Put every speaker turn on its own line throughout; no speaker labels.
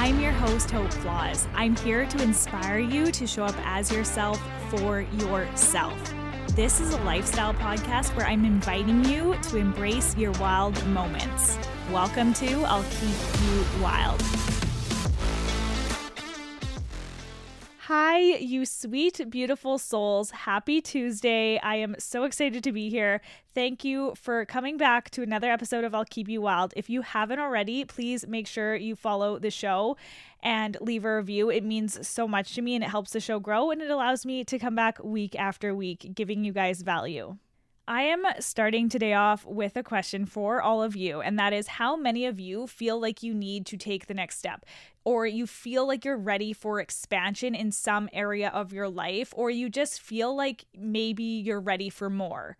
I'm your host, Hope Flawse. I'm here to inspire you to show up as yourself for yourself. This is a lifestyle podcast where I'm inviting you to embrace your wild moments. Welcome to I'll Keep You Wild. Hi, you sweet, beautiful souls. Happy Tuesday. I am so excited to be here. Thank you for coming back to another episode of I'll Keep You Wild. If you haven't already, please make sure you follow the show and leave a review. It means so much to me and it helps the show grow and it allows me to come back week after week, giving you guys value. I am starting today off with a question for all of you, and that is how many of you feel like you need to take the next step, or you feel like you're ready for expansion in some area of your life, or you just feel like maybe you're ready for more?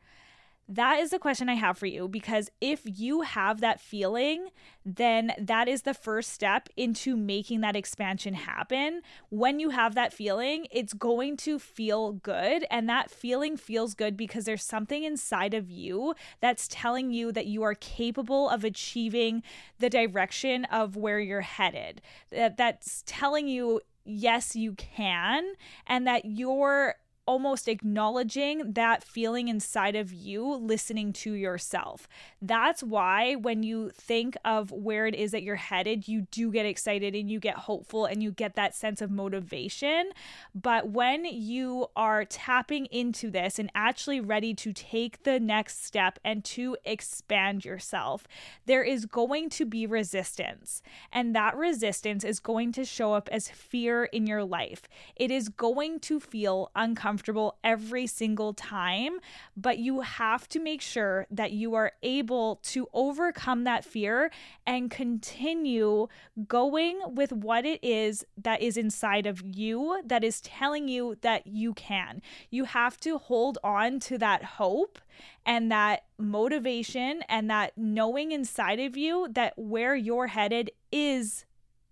That is the question I have for you because if you have that feeling, then that is the first step into making that expansion happen. When you have that feeling, it's going to feel good. And that feeling feels good because there's something inside of you that's telling you that you are capable of achieving the direction of where you're headed. That, that's telling you, yes, you can, and that you're almost acknowledging that feeling inside of you, listening to yourself. That's why when you think of where it is that you're headed, you do get excited and you get hopeful and you get that sense of motivation. But when you are tapping into this and actually ready to take the next step and to expand yourself, there is going to be resistance. And that resistance is going to show up as fear in your life. It is going to feel uncomfortable every single time, but you have to make sure that you are able to overcome that fear and continue going with what it is that is inside of you that is telling you that you can. You have to hold on to that hope and that motivation and that knowing inside of you that where you're headed is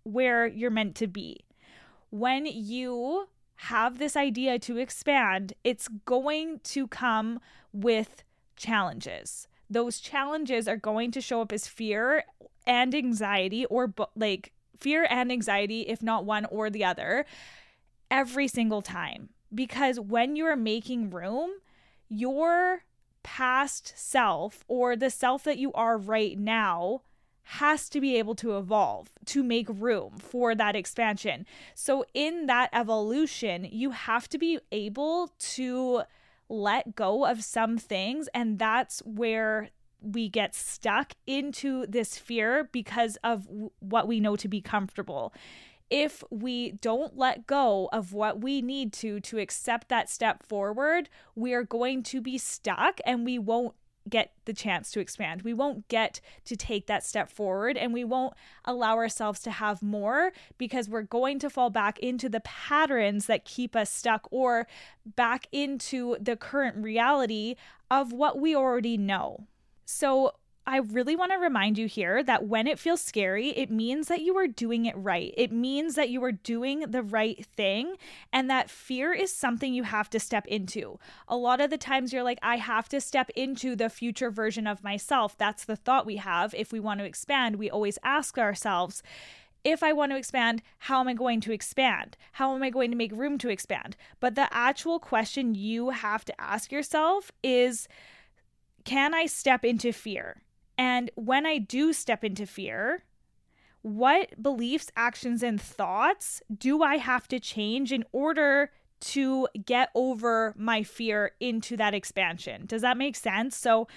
where you're meant to be. When you have this idea to expand, it's going to come with challenges. Those challenges are going to show up as fear and anxiety, or like fear and anxiety, if not one or the other, every single time. Because when you're making room, your past self or the self that you are right now has to be able to evolve to make room for that expansion. So, in that evolution, you have to be able to let go of some things. And that's where we get stuck into this fear because of what we know to be comfortable. If we don't let go of what we need to to accept that step forward, we are going to be stuck and we won't get the chance to expand. We won't get to take that step forward and we won't allow ourselves to have more because we're going to fall back into the patterns that keep us stuck or back into the current reality of what we already know. So, I really want to remind you here that when it feels scary, it means that you are doing it right. It means that you are doing the right thing and that fear is something you have to step into. A lot of the times you're like, I have to step into the future version of myself. That's the thought we have. If we want to expand, we always ask ourselves, if I want to expand, how am I going to expand? How am I going to make room to expand? But the actual question you have to ask yourself is, can I step into fear? And when I do step into fear, what beliefs, actions, and thoughts do I have to change in order to get over my fear into that expansion? Does that make sense? So,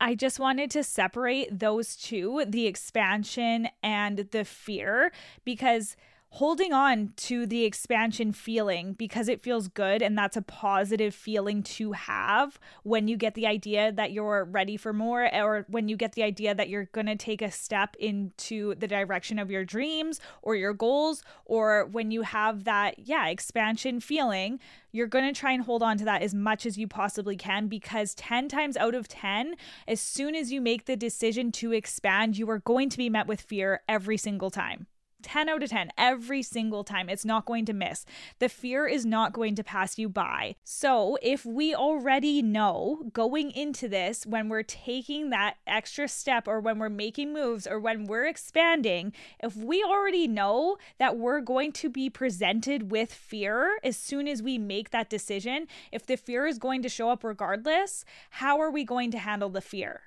I just wanted to separate those two the expansion and the fear because holding on to the expansion feeling because it feels good and that's a positive feeling to have when you get the idea that you're ready for more or when you get the idea that you're going to take a step into the direction of your dreams or your goals or when you have that yeah expansion feeling you're going to try and hold on to that as much as you possibly can because 10 times out of 10 as soon as you make the decision to expand you are going to be met with fear every single time 10 out of 10 every single time. It's not going to miss. The fear is not going to pass you by. So, if we already know going into this, when we're taking that extra step or when we're making moves or when we're expanding, if we already know that we're going to be presented with fear as soon as we make that decision, if the fear is going to show up regardless, how are we going to handle the fear?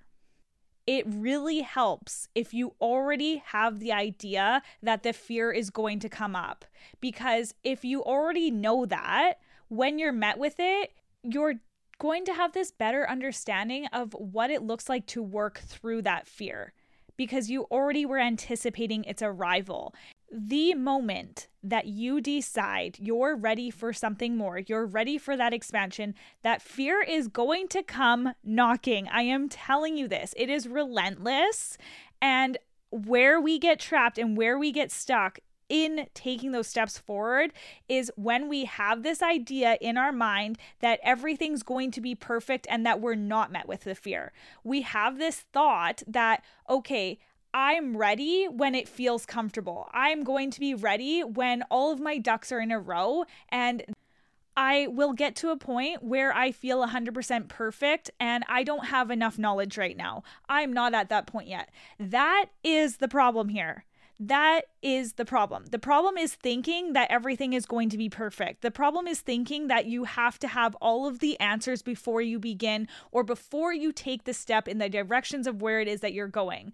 It really helps if you already have the idea that the fear is going to come up. Because if you already know that, when you're met with it, you're going to have this better understanding of what it looks like to work through that fear because you already were anticipating its arrival the moment that you decide you're ready for something more, you're ready for that expansion, that fear is going to come knocking. I am telling you this. It is relentless. And where we get trapped and where we get stuck in taking those steps forward is when we have this idea in our mind that everything's going to be perfect and that we're not met with the fear. We have this thought that, okay, I'm ready when it feels comfortable. I'm going to be ready when all of my ducks are in a row and I will get to a point where I feel 100% perfect and I don't have enough knowledge right now. I'm not at that point yet. That is the problem here. That is the problem. The problem is thinking that everything is going to be perfect. The problem is thinking that you have to have all of the answers before you begin or before you take the step in the directions of where it is that you're going.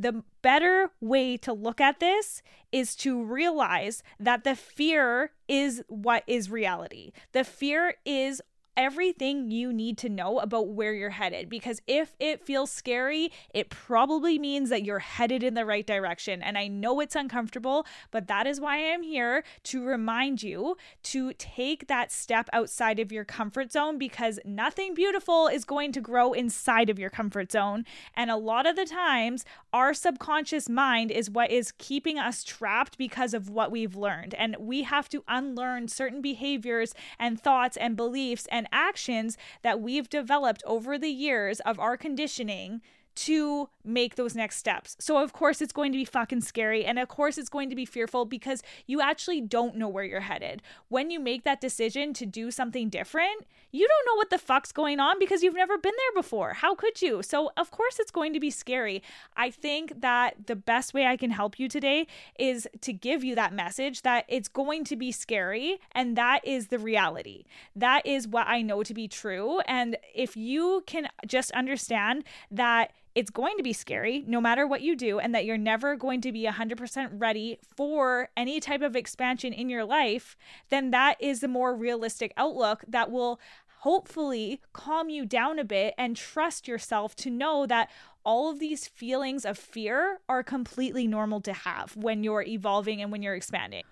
The better way to look at this is to realize that the fear is what is reality. The fear is everything you need to know about where you're headed because if it feels scary, it probably means that you're headed in the right direction. And I know it's uncomfortable, but that is why I am here to remind you to take that step outside of your comfort zone because nothing beautiful is going to grow inside of your comfort zone. And a lot of the times, our subconscious mind is what is keeping us trapped because of what we've learned. And we have to unlearn certain behaviors and thoughts and beliefs and and actions that we've developed over the years of our conditioning to make those next steps. So, of course, it's going to be fucking scary. And of course, it's going to be fearful because you actually don't know where you're headed. When you make that decision to do something different, you don't know what the fuck's going on because you've never been there before. How could you? So, of course, it's going to be scary. I think that the best way I can help you today is to give you that message that it's going to be scary and that is the reality. That is what I know to be true. And if you can just understand that it's going to be scary no matter what you do, and that you're never going to be 100% ready for any type of expansion in your life, then that is the more realistic outlook that will hopefully calm you down a bit and trust yourself to know that all of these feelings of fear are completely normal to have when you're evolving and when you're expanding.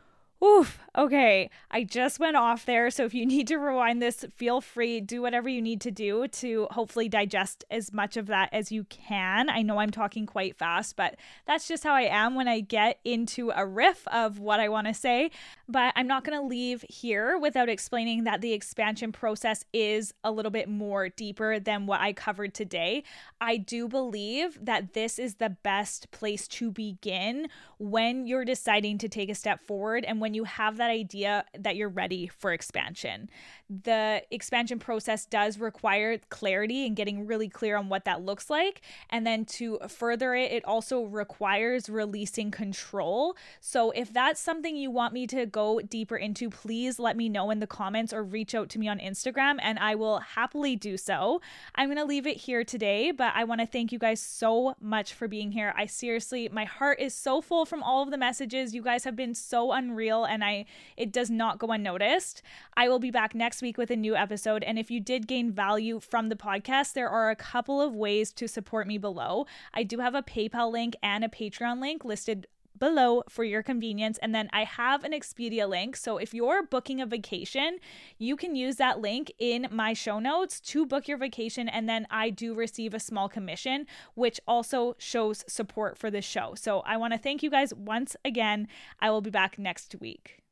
Oof. Okay. I just went off there. So if you need to rewind this, feel free. Do whatever you need to do to hopefully digest as much of that as you can. I know I'm talking quite fast, but that's just how I am when I get into a riff of what I want to say. But I'm not going to leave here without explaining that the expansion process is a little bit more deeper than what I covered today. I do believe that this is the best place to begin when you're deciding to take a step forward and when when you have that idea that you're ready for expansion. The expansion process does require clarity and getting really clear on what that looks like. And then to further it, it also requires releasing control. So if that's something you want me to go deeper into, please let me know in the comments or reach out to me on Instagram and I will happily do so. I'm going to leave it here today, but I want to thank you guys so much for being here. I seriously, my heart is so full from all of the messages. You guys have been so unreal and I it does not go unnoticed. I will be back next week with a new episode and if you did gain value from the podcast, there are a couple of ways to support me below. I do have a PayPal link and a Patreon link listed below for your convenience. And then I have an Expedia link. So if you're booking a vacation, you can use that link in my show notes to book your vacation. And then I do receive a small commission, which also shows support for the show. So I want to thank you guys once again. I will be back next week.